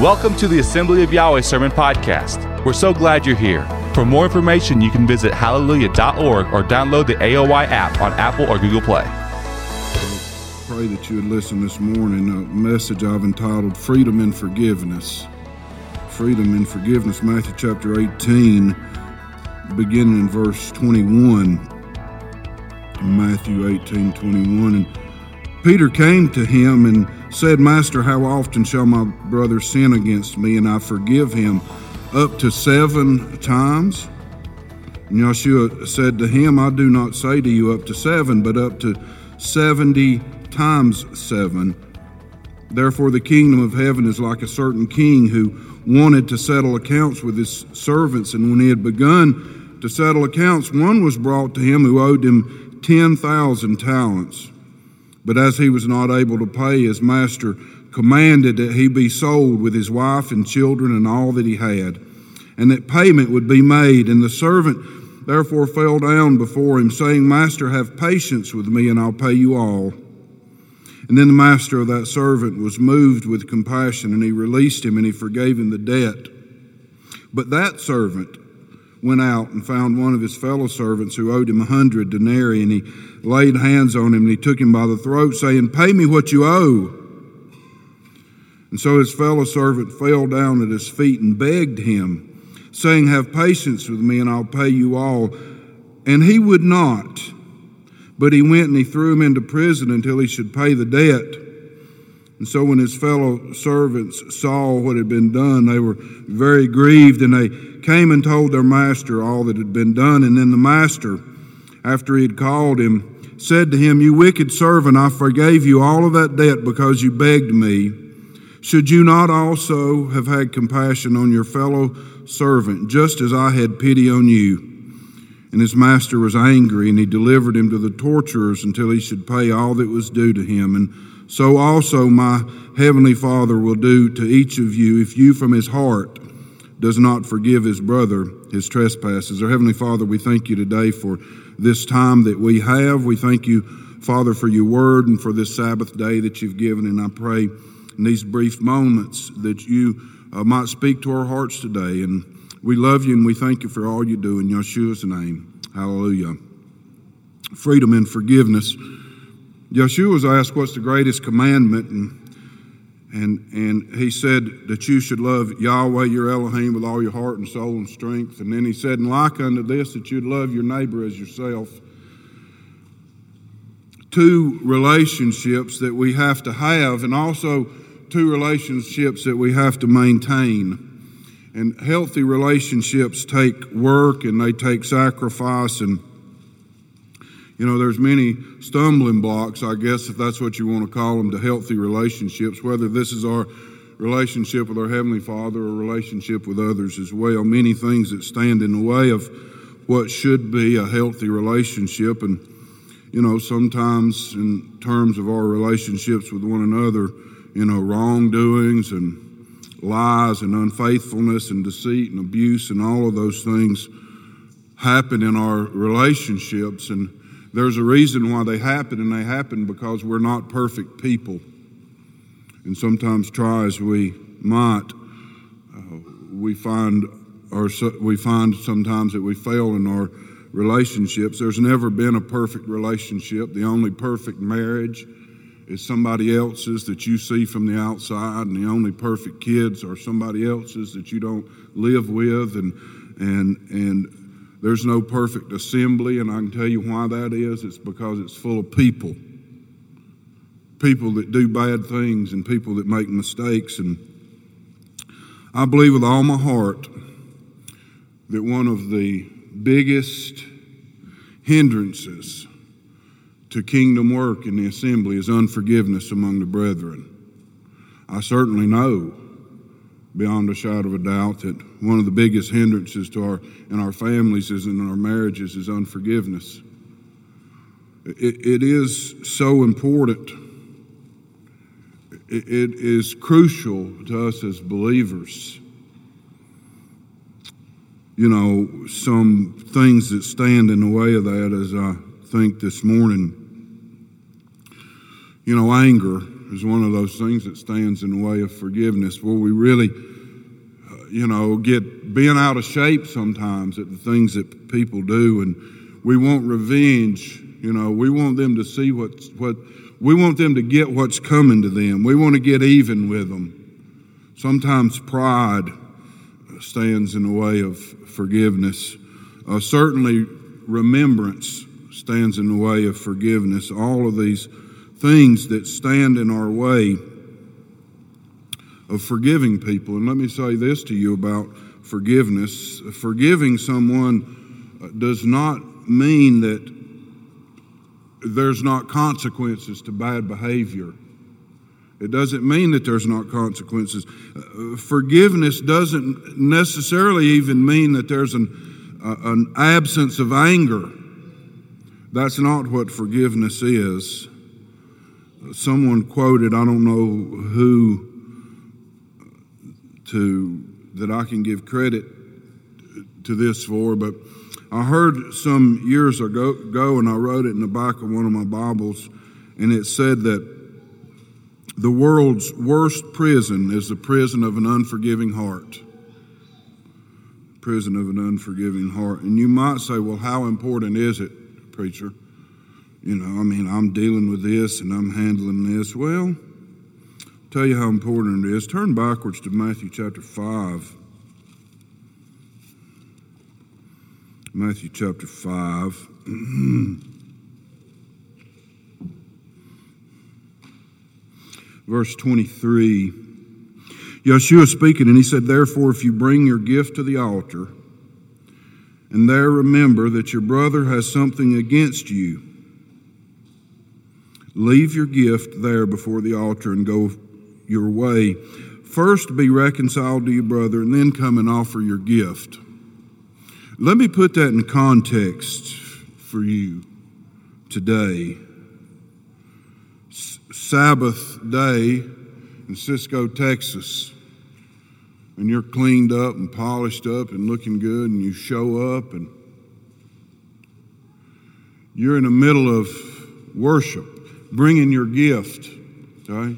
Welcome to the Assembly of Yahweh Sermon Podcast. We're so glad you're here. For more information, you can visit hallelujah.org or download the AOY app on Apple or Google Play. Pray that you would listen this morning. A message I've entitled Freedom and Forgiveness. Freedom and Forgiveness, Matthew chapter 18, beginning in verse 21. Matthew 18, 21. And Peter came to him and said, Master, how often shall my brother sin against me and I forgive him? Up to seven times? And Yeshua said to him, I do not say to you up to seven, but up to seventy times seven. Therefore, the kingdom of heaven is like a certain king who wanted to settle accounts with his servants. And when he had begun to settle accounts, one was brought to him who owed him 10,000 talents. But as he was not able to pay, his master commanded that he be sold with his wife and children and all that he had, and that payment would be made. And the servant therefore fell down before him, saying, Master, have patience with me, and I'll pay you all. And then the master of that servant was moved with compassion, and he released him, and he forgave him the debt. But that servant went out and found one of his fellow servants who owed him a hundred denarii, and he laid hands on him, and he took him by the throat, saying, Pay me what you owe. And so his fellow servant fell down at his feet and begged him, saying, Have patience with me, and I'll pay you all. And he would not, but he went and he threw him into prison until he should pay the debt. And so when his fellow servants saw what had been done, they were very grieved, and they came and told their master all that had been done. And then the master, after he had called him, said to him, You wicked servant, I forgave you all of that debt because you begged me. Should you not also have had compassion on your fellow servant, just as I had pity on you? And his master was angry, and he delivered him to the torturers until he should pay all that was due to him. And so also my heavenly Father will do to each of you if you from his heart does not forgive his brother his trespasses. Our heavenly Father, we thank you today for this time that we have. We thank you, Father, for your word and for this Sabbath day that you've given. And I pray in these brief moments that you uh, might speak to our hearts today. And we love you and we thank you for all you do in Yeshua's name. Hallelujah. Freedom and forgiveness. Yeshua was asked, What's the greatest commandment? And, and, and he said that you should love Yahweh your Elohim with all your heart and soul and strength. And then he said, And like unto this, that you'd love your neighbor as yourself. Two relationships that we have to have, and also two relationships that we have to maintain. And healthy relationships take work and they take sacrifice and you know, there's many stumbling blocks, I guess, if that's what you want to call them, to healthy relationships, whether this is our relationship with our Heavenly Father or relationship with others as well. Many things that stand in the way of what should be a healthy relationship. And, you know, sometimes in terms of our relationships with one another, you know, wrongdoings and lies and unfaithfulness and deceit and abuse and all of those things happen in our relationships. And, there's a reason why they happen, and they happen because we're not perfect people. And sometimes, try as we might, uh, we find or we find sometimes that we fail in our relationships. There's never been a perfect relationship. The only perfect marriage is somebody else's that you see from the outside, and the only perfect kids are somebody else's that you don't live with, and and and there's no perfect assembly, and I can tell you why that is. It's because it's full of people. People that do bad things and people that make mistakes. And I believe with all my heart that one of the biggest hindrances to kingdom work in the assembly is unforgiveness among the brethren. I certainly know beyond a shadow of a doubt that one of the biggest hindrances to our in our families is in our marriages is unforgiveness. it, it is so important. It, it is crucial to us as believers. You know, some things that stand in the way of that, as I think this morning. You know, anger is one of those things that stands in the way of forgiveness, where we really, uh, you know, get being out of shape sometimes at the things that people do, and we want revenge. You know, we want them to see what what we want them to get what's coming to them. We want to get even with them. Sometimes pride stands in the way of forgiveness. Uh, certainly, remembrance stands in the way of forgiveness. All of these things that stand in our way of forgiving people. And let me say this to you about forgiveness forgiving someone uh, does not mean that there's not consequences to bad behavior. It doesn't mean that there's not consequences. Uh, forgiveness doesn't necessarily even mean that there's an, uh, an absence of anger. That's not what forgiveness is. Someone quoted, I don't know who to that I can give credit to this for, but I heard some years ago, ago and I wrote it in the back of one of my Bibles, and it said that the world's worst prison is the prison of an unforgiving heart. Prison of an unforgiving heart. And you might say, well, how important is it, preacher? You know, I mean, I'm dealing with this and I'm handling this. Well, tell you how important it is. Turn backwards to Matthew chapter 5. Matthew chapter 5. Verse 23. Yeshua speaking, and he said, Therefore, if you bring your gift to the altar, and there remember that your brother has something against you, leave your gift there before the altar and go your way. First be reconciled to your brother, and then come and offer your gift. Let me put that in context for you today. S- Sabbath day in Cisco, Texas, and you're cleaned up and polished up and looking good, and you show up and you're in the middle of worship, bringing your gift. Okay?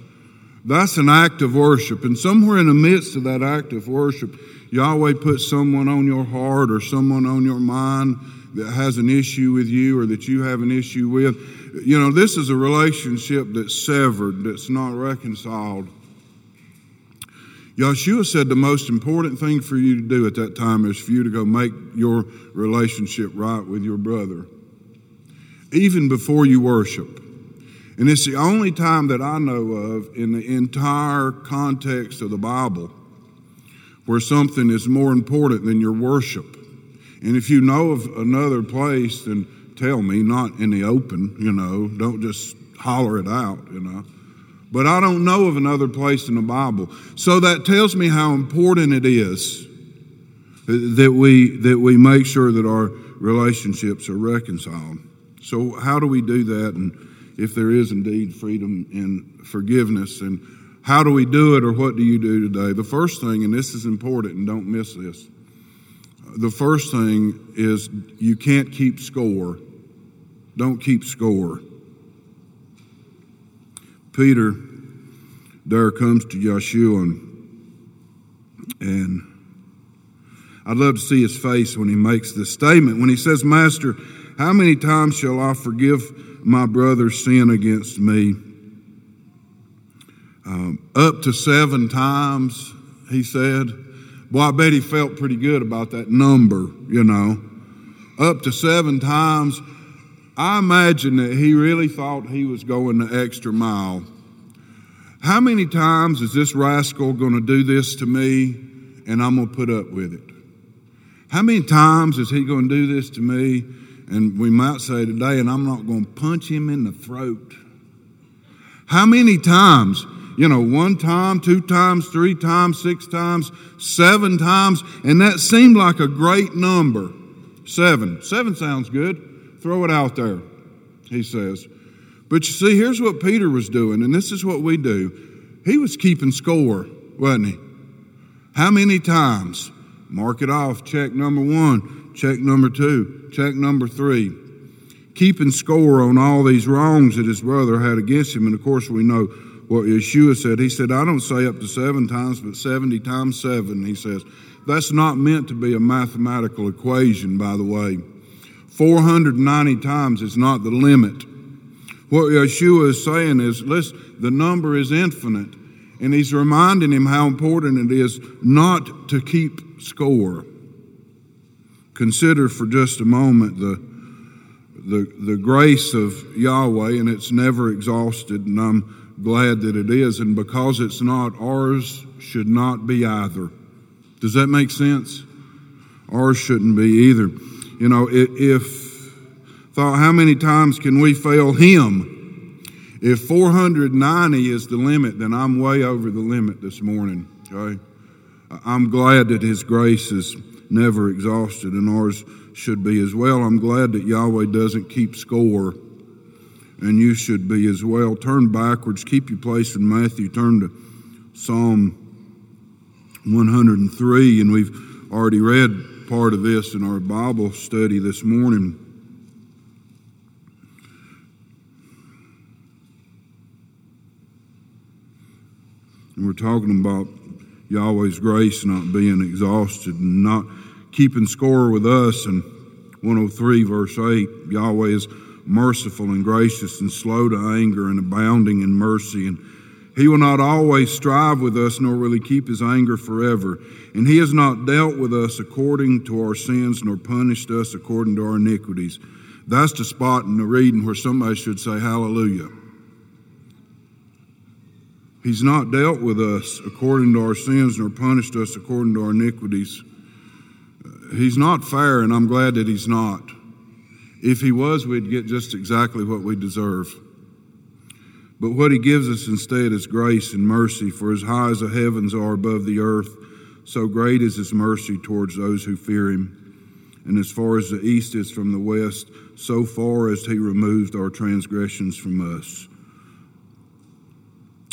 That's an act of worship. And somewhere in the midst of that act of worship, Yahweh puts someone on your heart or someone on your mind that has an issue with you or that you have an issue with. You know, this is a relationship that's severed, that's not reconciled. Yeshua said the most important thing for you to do at that time is for you to go make your relationship right with your brother, even before you worship. And it's the only time that I know of in the entire context of the Bible where something is more important than your worship. And if you know of another place, then tell me, not in the open, you know, don't just holler it out, you know. But I don't know of another place in the Bible. So that tells me how important it is that we, that we make sure that our relationships are reconciled. So, how do we do that? And if there is indeed freedom and forgiveness, and how do we do it or what do you do today? The first thing, and this is important and don't miss this, the first thing is you can't keep score. Don't keep score. Peter there comes to Yeshua and, and I'd love to see his face when he makes this statement. When he says, Master, how many times shall I forgive my brother's sin against me? Um, up to seven times, he said. Well, I bet he felt pretty good about that number, you know. Up to seven times. I imagine that he really thought he was going the extra mile. How many times is this rascal going to do this to me and I'm going to put up with it? How many times is he going to do this to me and we might say today, and I'm not going to punch him in the throat? How many times? You know, one time, two times, three times, six times, seven times, and that seemed like a great number. Seven. Seven sounds good. Throw it out there, he says. But you see, here's what Peter was doing, and this is what we do. He was keeping score, wasn't he? How many times? Mark it off. Check number one, check number two, check number three. Keeping score on all these wrongs that his brother had against him. And of course, we know what Yeshua said. He said, I don't say up to seven times, but 70 times seven, he says. That's not meant to be a mathematical equation, by the way. 490 times is not the limit. What Yeshua is saying is, listen, the number is infinite. And he's reminding him how important it is not to keep score. Consider for just a moment the, the, the grace of Yahweh, and it's never exhausted, and I'm glad that it is. And because it's not, ours should not be either. Does that make sense? Ours shouldn't be either. You know, if thought, how many times can we fail Him? If 490 is the limit, then I'm way over the limit this morning. Okay, I'm glad that His grace is never exhausted, and ours should be as well. I'm glad that Yahweh doesn't keep score, and you should be as well. Turn backwards, keep your place in Matthew. Turn to Psalm 103, and we've already read part of this in our Bible study this morning. And we're talking about Yahweh's grace not being exhausted and not keeping score with us. And 103, verse 8 Yahweh is merciful and gracious and slow to anger and abounding in mercy. And he will not always strive with us, nor will he keep his anger forever. And he has not dealt with us according to our sins, nor punished us according to our iniquities. That's the spot in the reading where somebody should say, Hallelujah. He's not dealt with us according to our sins, nor punished us according to our iniquities. Uh, he's not fair, and I'm glad that he's not. If he was, we'd get just exactly what we deserve. But what he gives us instead is grace and mercy, for as high as the heavens are above the earth, so great is his mercy towards those who fear him. And as far as the east is from the west, so far as he removed our transgressions from us.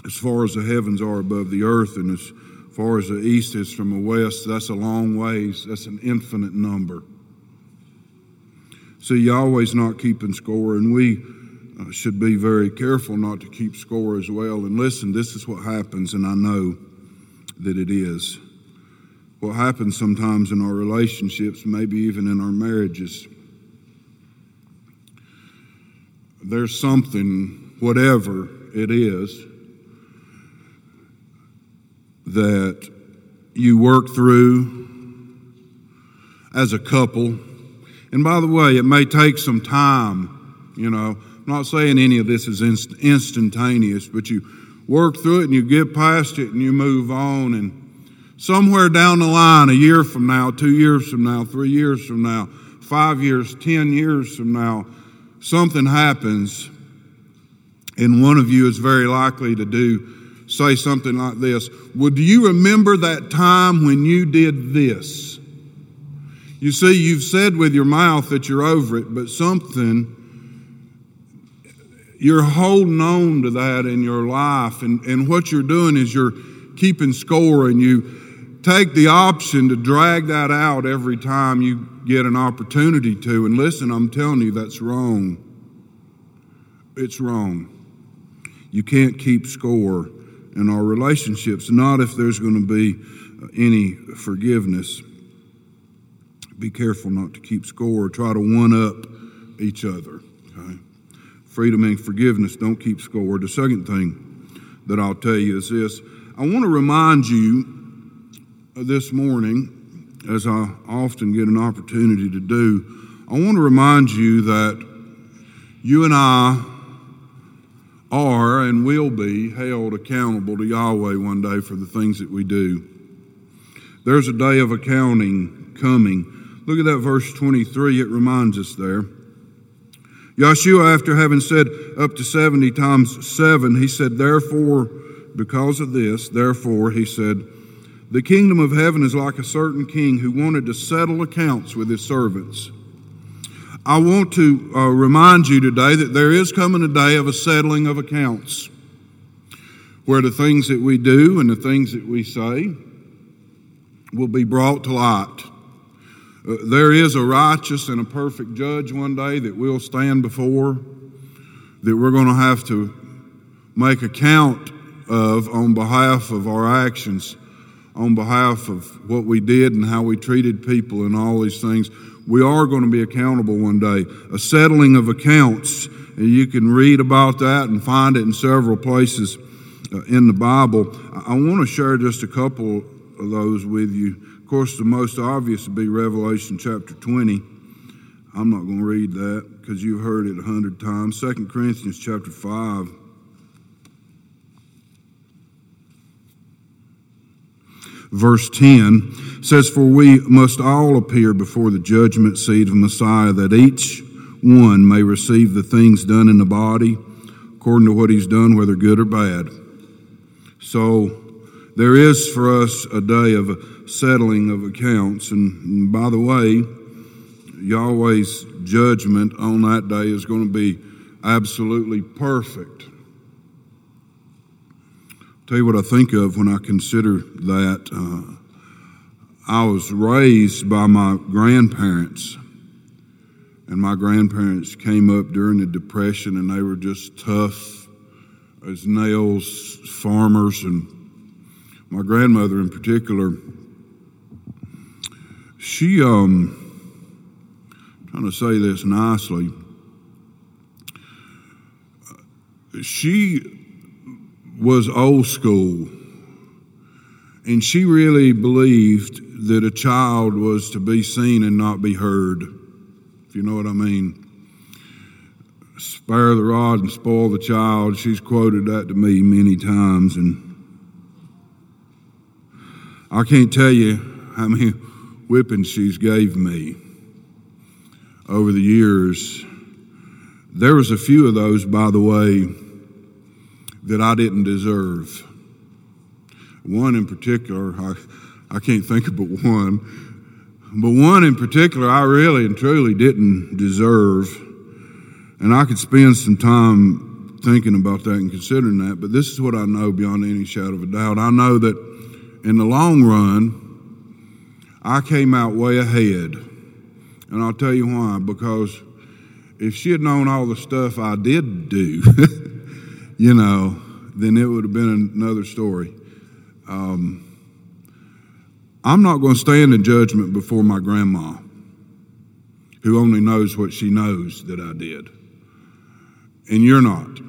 As far as the heavens are above the earth, and as far as the east is from the west, that's a long ways. That's an infinite number. See, Yahweh's not keeping score, and we uh, should be very careful not to keep score as well. And listen, this is what happens, and I know that it is. What happens sometimes in our relationships, maybe even in our marriages, there's something, whatever it is, that you work through as a couple. And by the way, it may take some time, you know. I'm not saying any of this is inst- instantaneous, but you work through it and you get past it and you move on. And somewhere down the line, a year from now, two years from now, three years from now, five years, ten years from now, something happens, and one of you is very likely to do say something like this Well, do you remember that time when you did this? You see, you've said with your mouth that you're over it, but something you're holding on to that in your life. And, and what you're doing is you're keeping score and you take the option to drag that out every time you get an opportunity to. And listen, I'm telling you, that's wrong. It's wrong. You can't keep score in our relationships, not if there's going to be uh, any forgiveness. Be careful not to keep score, or try to one up each other freedom and forgiveness don't keep score. The second thing that I'll tell you is this I want to remind you this morning, as I often get an opportunity to do, I want to remind you that you and I are and will be held accountable to Yahweh one day for the things that we do. There's a day of accounting coming. Look at that verse 23, it reminds us there. Yeshua, after having said up to 70 times seven, he said, Therefore, because of this, therefore, he said, The kingdom of heaven is like a certain king who wanted to settle accounts with his servants. I want to uh, remind you today that there is coming a day of a settling of accounts where the things that we do and the things that we say will be brought to light. Uh, there is a righteous and a perfect judge one day that we'll stand before, that we're going to have to make account of on behalf of our actions, on behalf of what we did and how we treated people and all these things. We are going to be accountable one day. A settling of accounts. You can read about that and find it in several places uh, in the Bible. I want to share just a couple of those with you. Of course, the most obvious would be Revelation chapter 20. I'm not going to read that because you've heard it a hundred times. Second Corinthians chapter 5. Verse 10 says, For we must all appear before the judgment seat of Messiah, that each one may receive the things done in the body according to what he's done, whether good or bad. So there is for us a day of a settling of accounts. And by the way, Yahweh's judgment on that day is going to be absolutely perfect. Tell you what I think of when I consider that. Uh, I was raised by my grandparents, and my grandparents came up during the Depression, and they were just tough as nails farmers, and my grandmother in particular. She, um, trying to say this nicely. She was old school, and she really believed that a child was to be seen and not be heard, if you know what I mean. Spare the rod and spoil the child. She's quoted that to me many times, and I can't tell you how many whippings she's gave me over the years. There was a few of those, by the way, that I didn't deserve. One in particular, I, I can't think of but one, but one in particular I really and truly didn't deserve. And I could spend some time thinking about that and considering that, but this is what I know beyond any shadow of a doubt. I know that in the long run, I came out way ahead and I'll tell you why. Because if she had known all the stuff I did do, you know, then it would have been another story. Um, I'm not going to stand in judgment before my grandma, who only knows what she knows that I did. And you're not.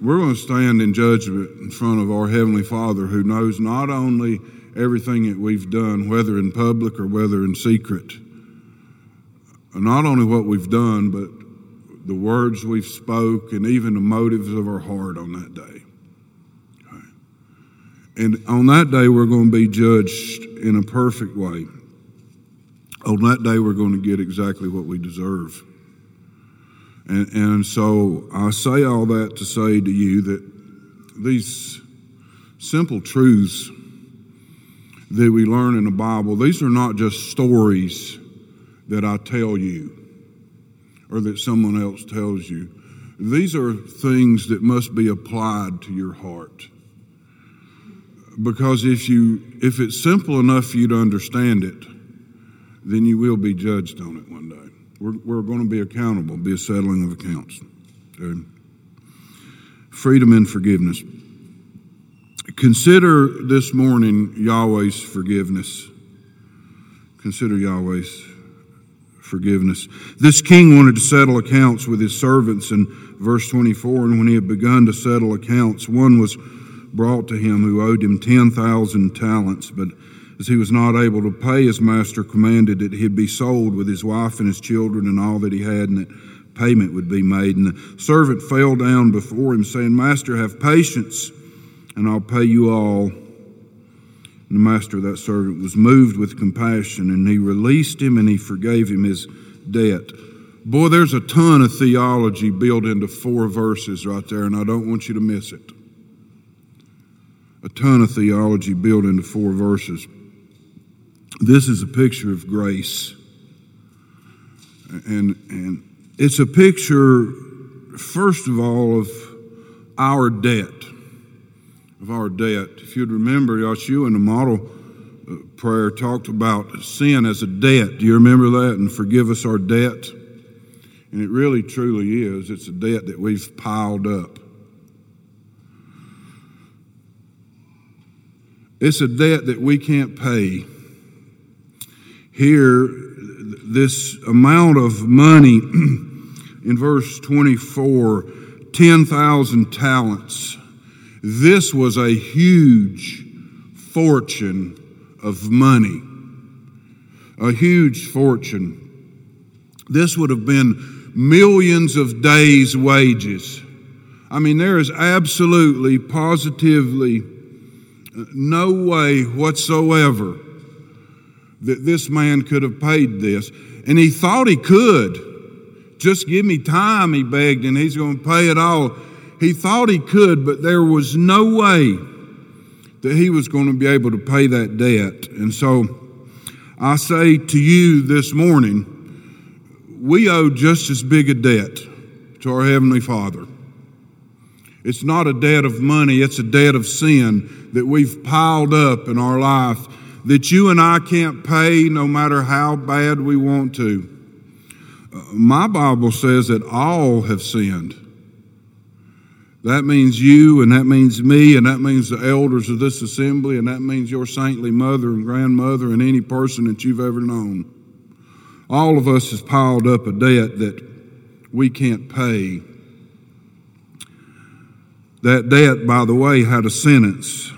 We're going to stand in judgment in front of our Heavenly Father, who knows not only everything that we've done, whether in public or whether in secret not only what we've done, but the words we've spoke and even the motives of our heart on that day. Okay. And on that day, we're going to be judged in a perfect way. On that day, we're going to get exactly what we deserve. And, and so I say all that to say to you that these simple truths that we learn in the Bible, these are not just stories that I tell you or that someone else tells you. These are things that must be applied to your heart. Because if you if it's simple enough for you to understand it, then you will be judged on it one day. We're, we're going to be accountable, be a settling of accounts. Okay? Freedom and forgiveness. Consider this morning Yahweh's forgiveness. Consider Yahweh's forgiveness. This king wanted to settle accounts with his servants in verse 24, and when he had begun to settle accounts, one was brought to him who owed him 10,000 talents, but as he was not able to pay, his master commanded that he'd be sold with his wife and his children and all that he had, and that payment would be made. And the servant fell down before him, saying, Master, have patience, and I'll pay you all. The master of that servant was moved with compassion, and he released him and he forgave him his debt. Boy, there's a ton of theology built into four verses right there, and I don't want you to miss it. A ton of theology built into four verses. This is a picture of grace. And, and it's a picture, first of all, of our debt of our debt. If you'd remember, Yeshua in the model uh, prayer talked about sin as a debt. Do you remember that? And forgive us our debt. And it really truly is. It's a debt that we've piled up. It's a debt that we can't pay. Here, this amount of money in verse 24 10,000 talents. This was a huge fortune of money. A huge fortune. This would have been millions of days' wages. I mean, there is absolutely, positively no way whatsoever that this man could have paid this. And he thought he could. Just give me time, he begged, and he's going to pay it all. He thought he could, but there was no way that he was going to be able to pay that debt. And so I say to you this morning, we owe just as big a debt to our Heavenly Father. It's not a debt of money, it's a debt of sin that we've piled up in our life that you and I can't pay no matter how bad we want to. Uh, my Bible says that all have sinned. That means you, and that means me, and that means the elders of this assembly, and that means your saintly mother and grandmother, and any person that you've ever known. All of us has piled up a debt that we can't pay. That debt, by the way, had a sentence.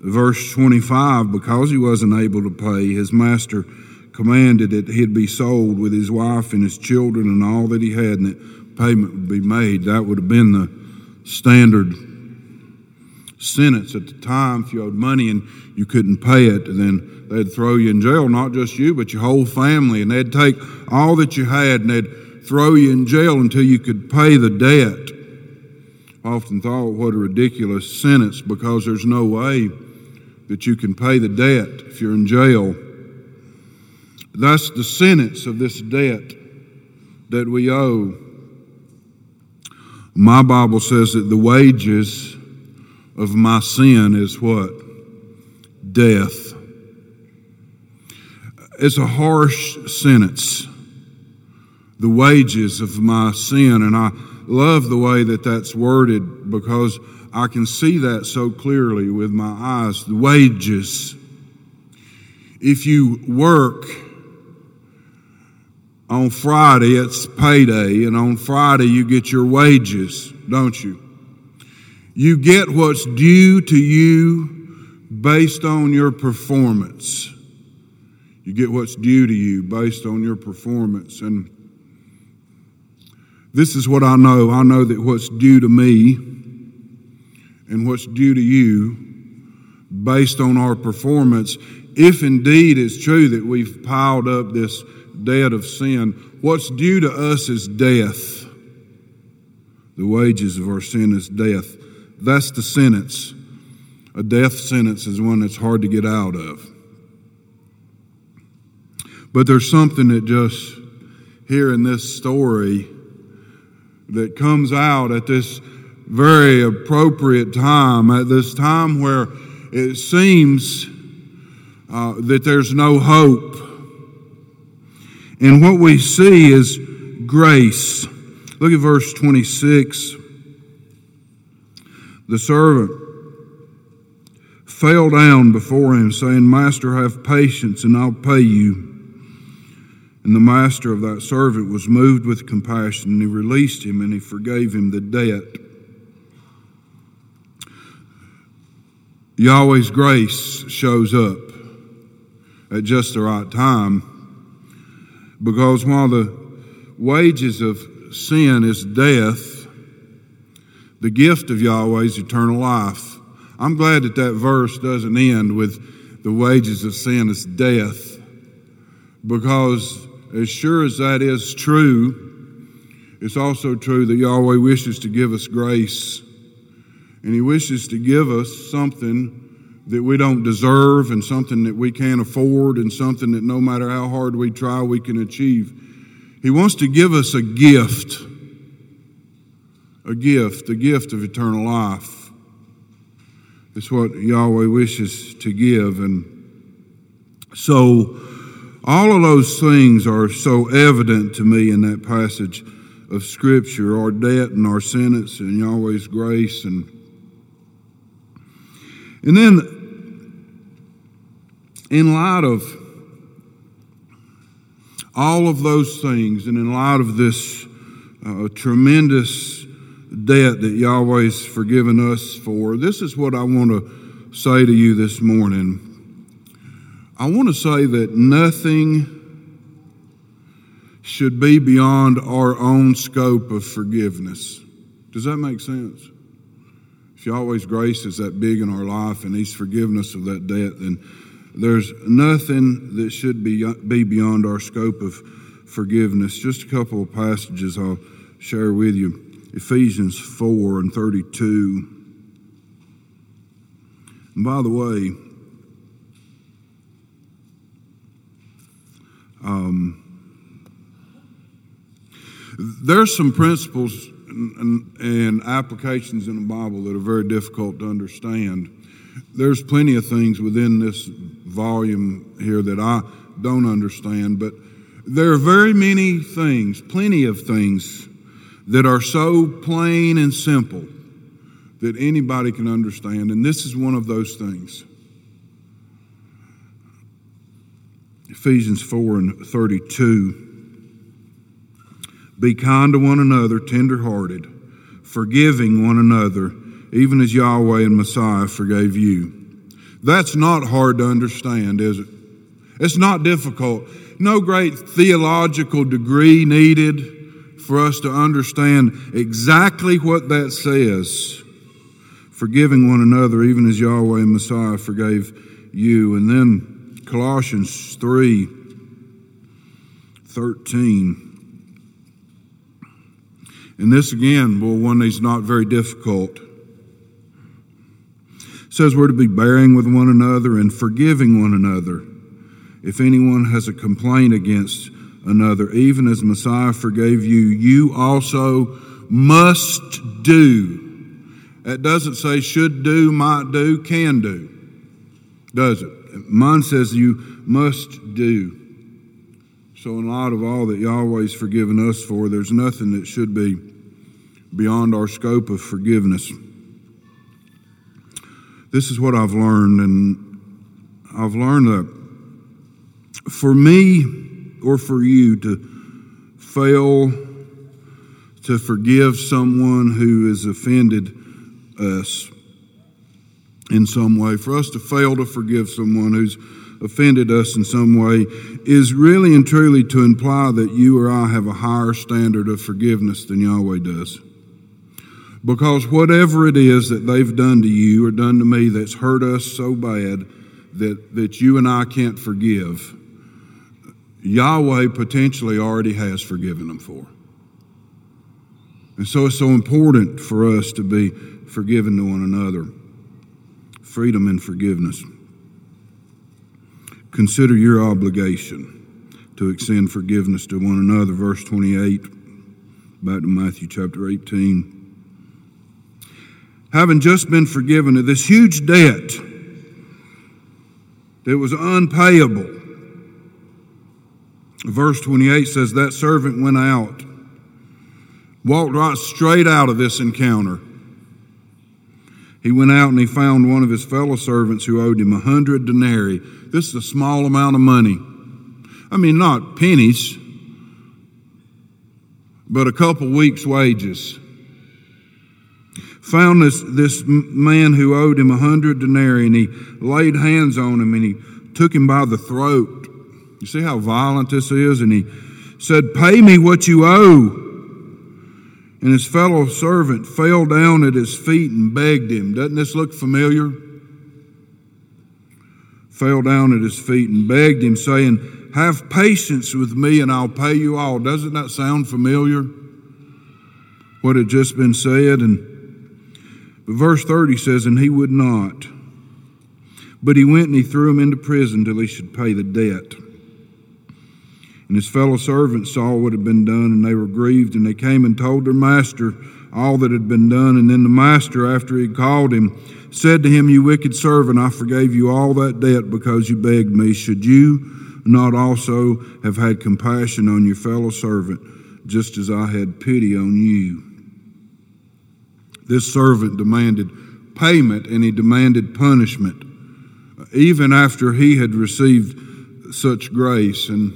Verse 25 because he wasn't able to pay, his master commanded that he'd be sold with his wife and his children and all that he had, and payment would be made. That would have been the standard sentence at the time. If you owed money and you couldn't pay it, then they'd throw you in jail, not just you, but your whole family. And they'd take all that you had and they'd throw you in jail until you could pay the debt. I often thought, what a ridiculous sentence because there's no way that you can pay the debt if you're in jail. That's the sentence of this debt that we owe. My Bible says that the wages of my sin is what? Death. It's a harsh sentence. The wages of my sin. And I love the way that that's worded because I can see that so clearly with my eyes. The wages. If you work on Friday, it's payday, and on Friday, you get your wages, don't you? You get what's due to you based on your performance. You get what's due to you based on your performance. And this is what I know. I know that what's due to me and what's due to you based on our performance, if indeed it's true that we've piled up this debt of sin, what's due to us is death. The wages of our sin is death. That's the sentence. A death sentence is one that's hard to get out of. But there's something that just here in this story that comes out at this very appropriate time, at this time where it seems uh, that there's no hope. And what we see is grace. Look at verse 26. The servant fell down before him, saying, Master, have patience, and I'll pay you. And the master of that servant was moved with compassion, and he released him, and he forgave him the debt. Yahweh's grace shows up at just the right time because while the wages of sin is death, the gift of Yahweh is eternal life. I'm glad that that verse doesn't end with the wages of sin is death because as sure as that is true, it's also true that Yahweh wishes to give us grace. And He wishes to give us something that we don't deserve and something that we can't afford and something that no matter how hard we try, we can achieve. He wants to give us a gift, a gift, a gift of eternal life. It's what Yahweh wishes to give. And so, all of those things are so evident to me in that passage of Scripture our debt and our sentence and Yahweh's grace. And, and then in light of all of those things, and in light of this uh, tremendous debt that Yahweh's forgiven us for, this is what I want to say to you this morning. I want to say that nothing should be beyond our own scope of forgiveness. Does that make sense? If Yahweh's grace is that big in our life and He's forgiven us of that debt, then there's nothing that should be, be beyond our scope of forgiveness. Just a couple of passages I'll share with you Ephesians 4 and 32. And by the way, um, there's some principles and, and, applications in the Bible that are very difficult to understand. There's plenty of things within this volume here that I don't understand, but there are very many things, plenty of things, that are so plain and simple that anybody can understand, and this is one of those things. Ephesians 4 and 32. Be kind to one another, tenderhearted, forgiving one another, even as Yahweh and Messiah forgave you. That's not hard to understand, is it? It's not difficult. No great theological degree needed for us to understand exactly what that says. Forgiving one another, even as Yahweh and Messiah forgave you. And then Colossians 3 13. And this again, well, one that's not very difficult says we're to be bearing with one another and forgiving one another. If anyone has a complaint against another, even as Messiah forgave you, you also must do. It doesn't say should do, might do, can do, does it? Mine says you must do. So, in light of all that Yahweh's forgiven us for, there's nothing that should be beyond our scope of forgiveness. This is what I've learned, and I've learned that for me or for you to fail to forgive someone who has offended us in some way, for us to fail to forgive someone who's offended us in some way, is really and truly to imply that you or I have a higher standard of forgiveness than Yahweh does. Because whatever it is that they've done to you or done to me that's hurt us so bad that, that you and I can't forgive, Yahweh potentially already has forgiven them for. And so it's so important for us to be forgiven to one another. Freedom and forgiveness. Consider your obligation to extend forgiveness to one another. Verse 28, back to Matthew chapter 18 having just been forgiven of this huge debt that was unpayable. Verse 28 says that servant went out, walked right straight out of this encounter. He went out and he found one of his fellow servants who owed him a hundred denarii. This is a small amount of money. I mean, not pennies, but a couple weeks' wages found this, this man who owed him a hundred denarii and he laid hands on him and he took him by the throat. You see how violent this is? And he said, Pay me what you owe. And his fellow servant fell down at his feet and begged him. Doesn't this look familiar? Fell down at his feet and begged him, saying, Have patience with me and I'll pay you all. Doesn't that sound familiar? What had just been said? And but verse 30 says, And he would not. But he went and he threw him into prison till he should pay the debt. And his fellow servants saw what had been done, and they were grieved, and they came and told their master all that had been done. And then the master, after he had called him, said to him, You wicked servant, I forgave you all that debt because you begged me. Should you not also have had compassion on your fellow servant, just as I had pity on you? This servant demanded payment and he demanded punishment. even after he had received such grace. And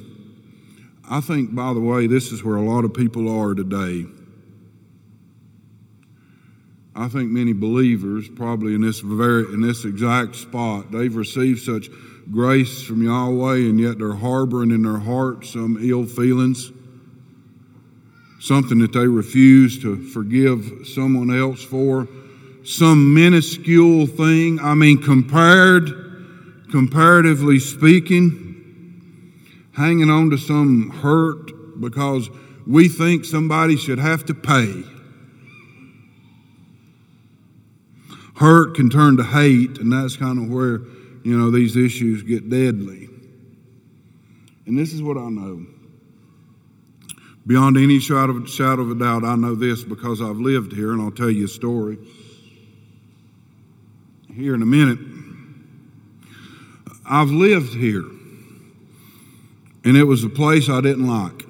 I think, by the way, this is where a lot of people are today. I think many believers, probably in this very in this exact spot, they've received such grace from Yahweh, and yet they're harboring in their heart some ill feelings, something that they refuse to forgive someone else for, some minuscule thing. I mean, compared, comparatively speaking, hanging on to some hurt because we think somebody should have to pay. Hurt can turn to hate, and that's kind of where, you know, these issues get deadly. And this is what I know. Beyond any shadow of, shadow of a doubt, I know this because I've lived here, and I'll tell you a story here in a minute. I've lived here, and it was a place I didn't like.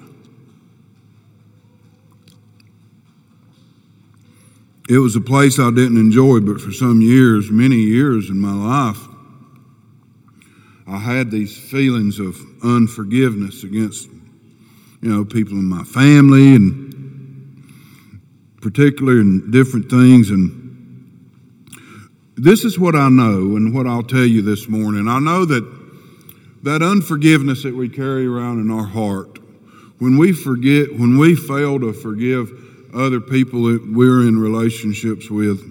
It was a place I didn't enjoy, but for some years, many years in my life, I had these feelings of unforgiveness against, you know, people in my family and particularly in different things. And this is what I know and what I'll tell you this morning. I know that that unforgiveness that we carry around in our heart, when we forget, when we fail to forgive other people that we're in relationships with,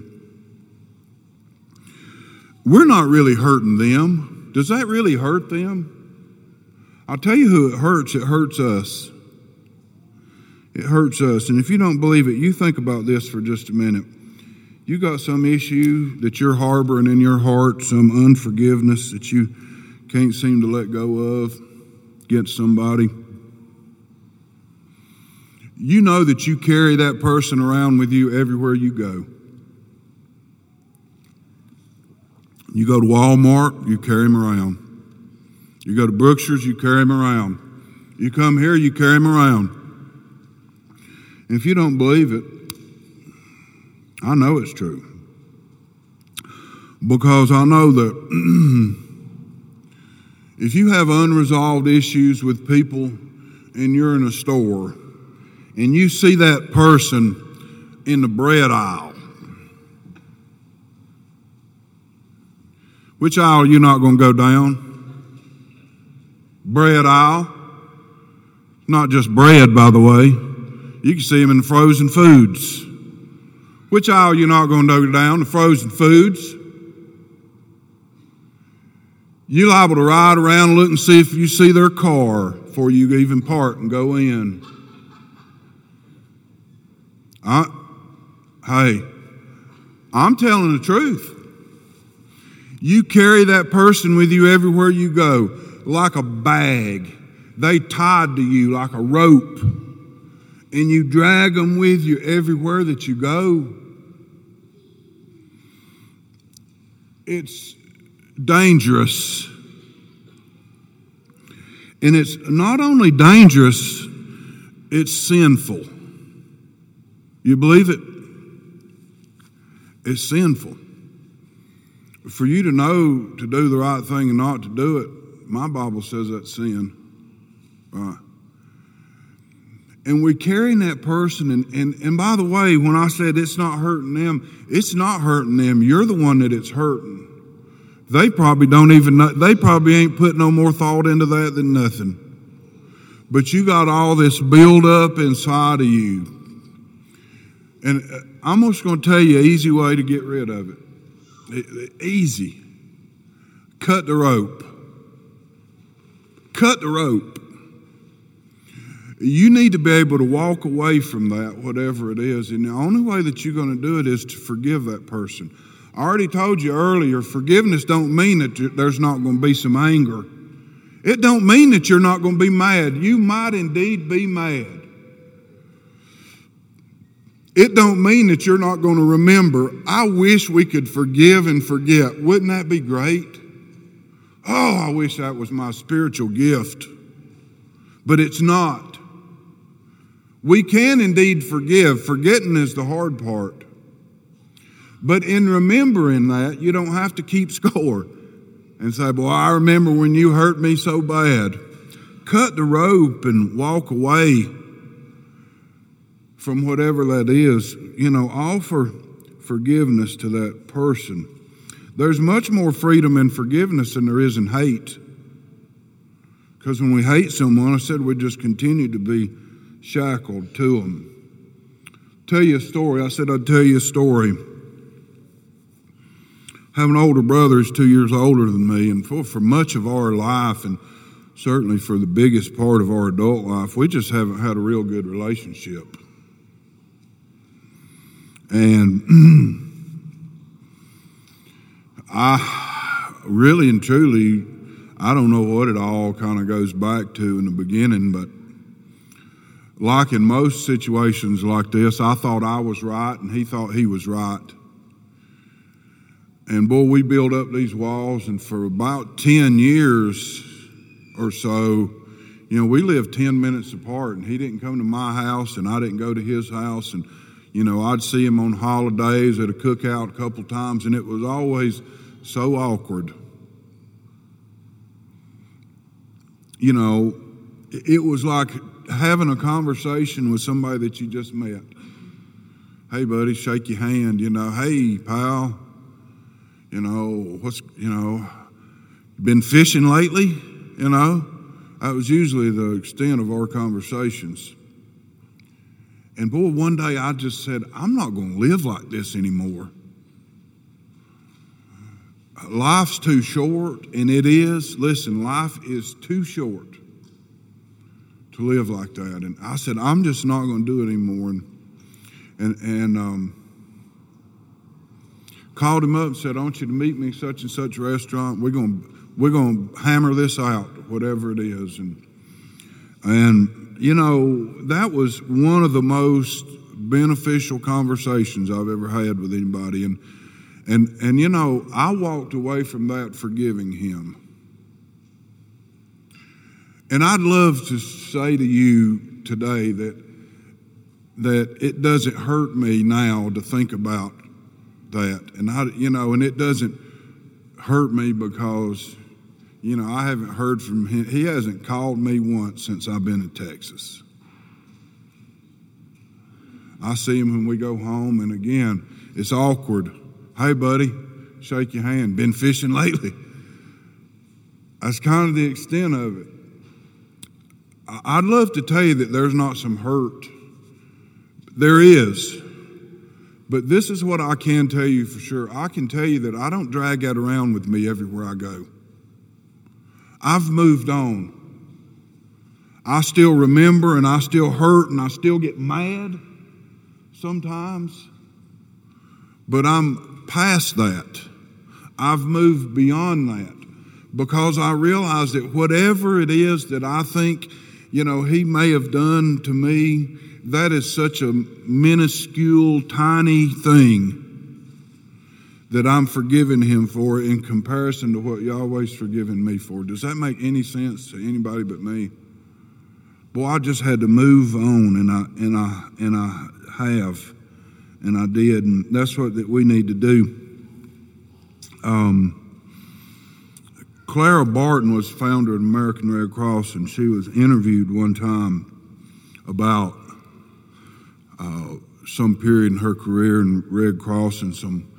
we're not really hurting them. Does that really hurt them? I'll tell you who it hurts. It hurts us. It hurts us. And if you don't believe it, you think about this for just a minute. You got some issue that you're harboring in your heart, some unforgiveness that you can't seem to let go of against somebody you know that you carry that person around with you everywhere you go. You go to Walmart, you carry him around. You go to Brookshire's, you carry him around. You come here, you carry him around. If you don't believe it, I know it's true. Because I know that if you have unresolved issues with people and you're in a store, and you see that person in the bread aisle, which aisle are you not going to go down? Bread aisle. Not just bread, by the way. You can see them in frozen foods. Which aisle are you not going to go down? The frozen foods. You're liable to ride around and look and see if you see their car before you even park and go in. I, hey, I'm telling the truth. You carry that person with you everywhere you go, like a bag. They tied to you like a rope, and you drag them with you everywhere that you go. It's dangerous. And it's not only dangerous, it's sinful. You believe it? It's sinful. For you to know to do the right thing and not to do it, my Bible says that's sin. Right. And we're carrying that person, and, and, and by the way, when I said it's not hurting them, it's not hurting them. You're the one that it's hurting. They probably don't even know, they probably ain't put no more thought into that than nothing. But you got all this build up inside of you and uh, I'm just going to tell you an easy way to get rid of it. Easy. Cut the rope. Cut the rope. You need to be able to walk away from that, whatever it is. And the only way that you're going to do it is to forgive that person. I already told you earlier, forgiveness don't mean that there's not going to be some anger. It don't mean that you're not going to be mad. You might indeed be mad. It don't mean that you're not going to remember. I wish we could forgive and forget. Wouldn't that be great? Oh, I wish that was my spiritual gift. But it's not. We can indeed forgive. Forgetting is the hard part. But in remembering that, you don't have to keep score. and say, Boy, I remember when you hurt me so bad. Cut the rope and walk away from whatever that is. You know, offer forgiveness to that person. There's much more freedom in forgiveness than there is in hate. Because when we hate someone, I said we just continue to be shackled to them. Tell you a story. I said I'd tell you a story. I have an older brother who's two years older than me, and for, for much of our life, and certainly for the biggest part of our adult life, we just haven't had a real good relationship. And I really and truly, I don't know what it all kind of goes back to in the beginning, but like in most situations like this, I thought I was right and he thought he was right. And boy, we built up these walls, and for about 10 years or so, you know, we lived 10 minutes apart, and he didn't come to my house, and I didn't go to his house. And, you know, I'd see him on holidays at a cookout a couple times, and it was always so awkward. You know, it was like having a conversation with somebody that you just met. Hey, buddy, shake your hand. You know, hey, pal, you know, what's, you know, been fishing lately? You know, that was usually the extent of our conversations. And boy, one day I just said, I'm not going to live like this anymore. Life's too short, and it is. Listen, life is too short to live like that. And I said, I'm just not going to do it anymore. And, and, and um, called him up and said, I want you to meet me such and such restaurant. We're going we're going to hammer this out, whatever it is. And, and, you know, that was one of the most beneficial conversations I've ever had with anybody. And, and, and you know, I walked away from that forgiving him. And I'd love to say to you today that, that it doesn't hurt me now to think about that. And I, you know, and it doesn't hurt me because, you know, I haven't heard from him. He hasn't called me once since I've been in Texas. I see him when we go home, and again, it's awkward. Hey, buddy, shake your hand. Been fishing lately. That's kind of the extent of it. I'd love to tell you that there's not some hurt. There is. But this is what I can tell you for sure. I can tell you that I don't drag that around with me everywhere I go. I've moved on. I still remember and I still hurt and I still get mad sometimes. But I'm past that. I've moved beyond that because I realize that whatever it is that I think, you know, he may have done to me, that is such a minuscule, tiny thing that I'm forgiving him for in comparison to what Yahweh's forgiven me for. Does that make any sense to anybody but me? Boy, I just had to move on, and I and I and I have, and I did, and that's what that we need to do. Um, Clara Barton was founder of American Red Cross, and she was interviewed one time about uh, some period in her career in Red Cross and some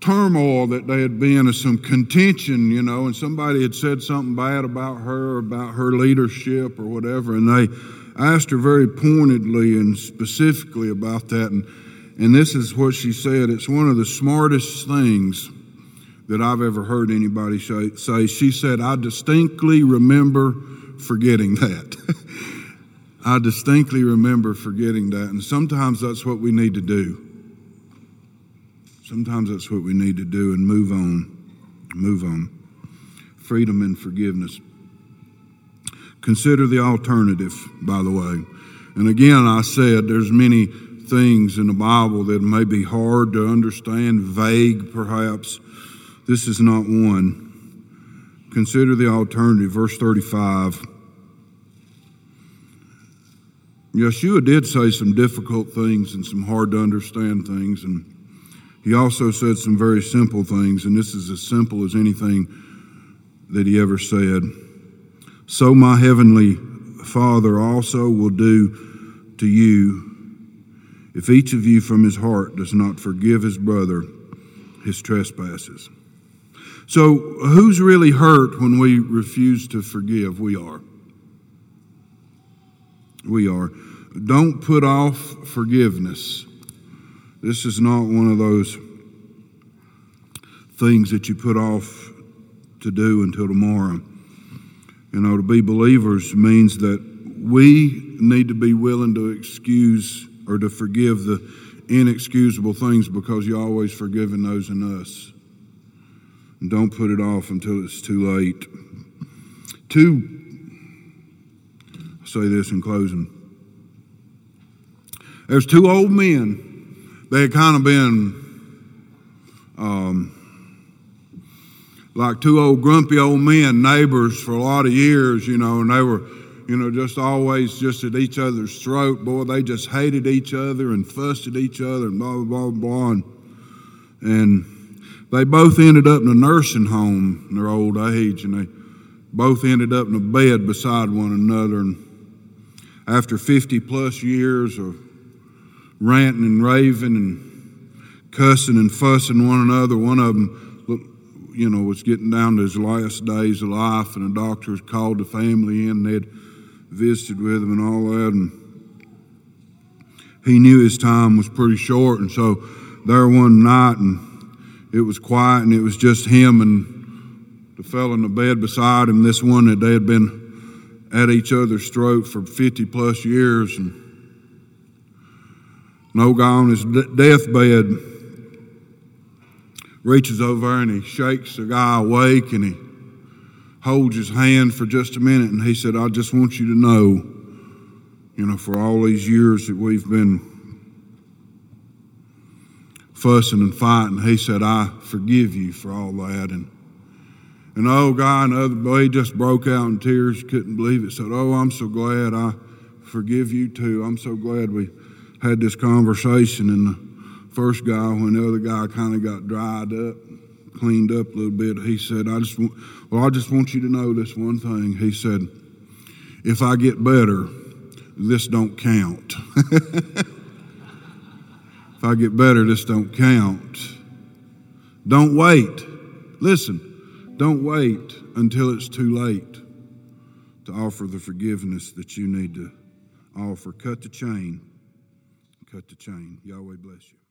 turmoil that they had been, and some contention, you know, and somebody had said something bad about her, about her leadership or whatever, and they asked her very pointedly and specifically about that. And, and this is what she said it's one of the smartest things that I've ever heard anybody say. She said, I distinctly remember forgetting that. I distinctly remember forgetting that. And sometimes that's what we need to do. Sometimes that's what we need to do and move on. Move on. Freedom and forgiveness. Consider the alternative, by the way. And again, I said there's many things in the Bible that may be hard to understand, vague perhaps. This is not one. Consider the alternative, verse 35. Yeshua did say some difficult things and some hard to understand things, and He also said some very simple things, and this is as simple as anything that he ever said. So my heavenly Father also will do to you if each of you from his heart does not forgive his brother his trespasses. So, who's really hurt when we refuse to forgive? We are. We are. Don't put off forgiveness. This is not one of those things that you put off to do until tomorrow. You know, to be believers means that we need to be willing to excuse or to forgive the inexcusable things because you're always forgiving those in us. And don't put it off until it's too late. Two, I'll say this in closing. There's two old men. They had kind of been um, like two old grumpy old men, neighbors for a lot of years, you know, and they were you know, just always just at each other's throat. Boy, they just hated each other and fussed at each other and blah, blah, blah, blah. And, and they both ended up in a nursing home in their old age, and they both ended up in a bed beside one another. And after 50 plus years of ranting and raving and cussing and fussing one another, one of them, you know, was getting down to his last days of life, and the doctors called the family in, and they'd visited with him and all that, and he knew his time was pretty short, and so there one night, and it was quiet, and it was just him and the fellow in the bed beside him, this one that they had been at each other's throat for 50 plus years, and no guy on his deathbed reaches over and he shakes the guy awake and he holds his hand for just a minute and he said, I just want you to know, you know, for all these years that we've been fussing and fighting, he said, I forgive you for all that. And and oh, old guy, another boy just broke out in tears, couldn't believe it. Said, Oh, I'm so glad I forgive you too. I'm so glad we had this conversation. And the first guy, when the other guy kind of got dried up, cleaned up a little bit, he said, I just, want, well, I just want you to know this one thing. He said, if I get better, this don't count. I get better, this don't count. Don't wait. Listen, don't wait until it's too late to offer the forgiveness that you need to offer. Cut the chain. Cut the chain. Yahweh bless you.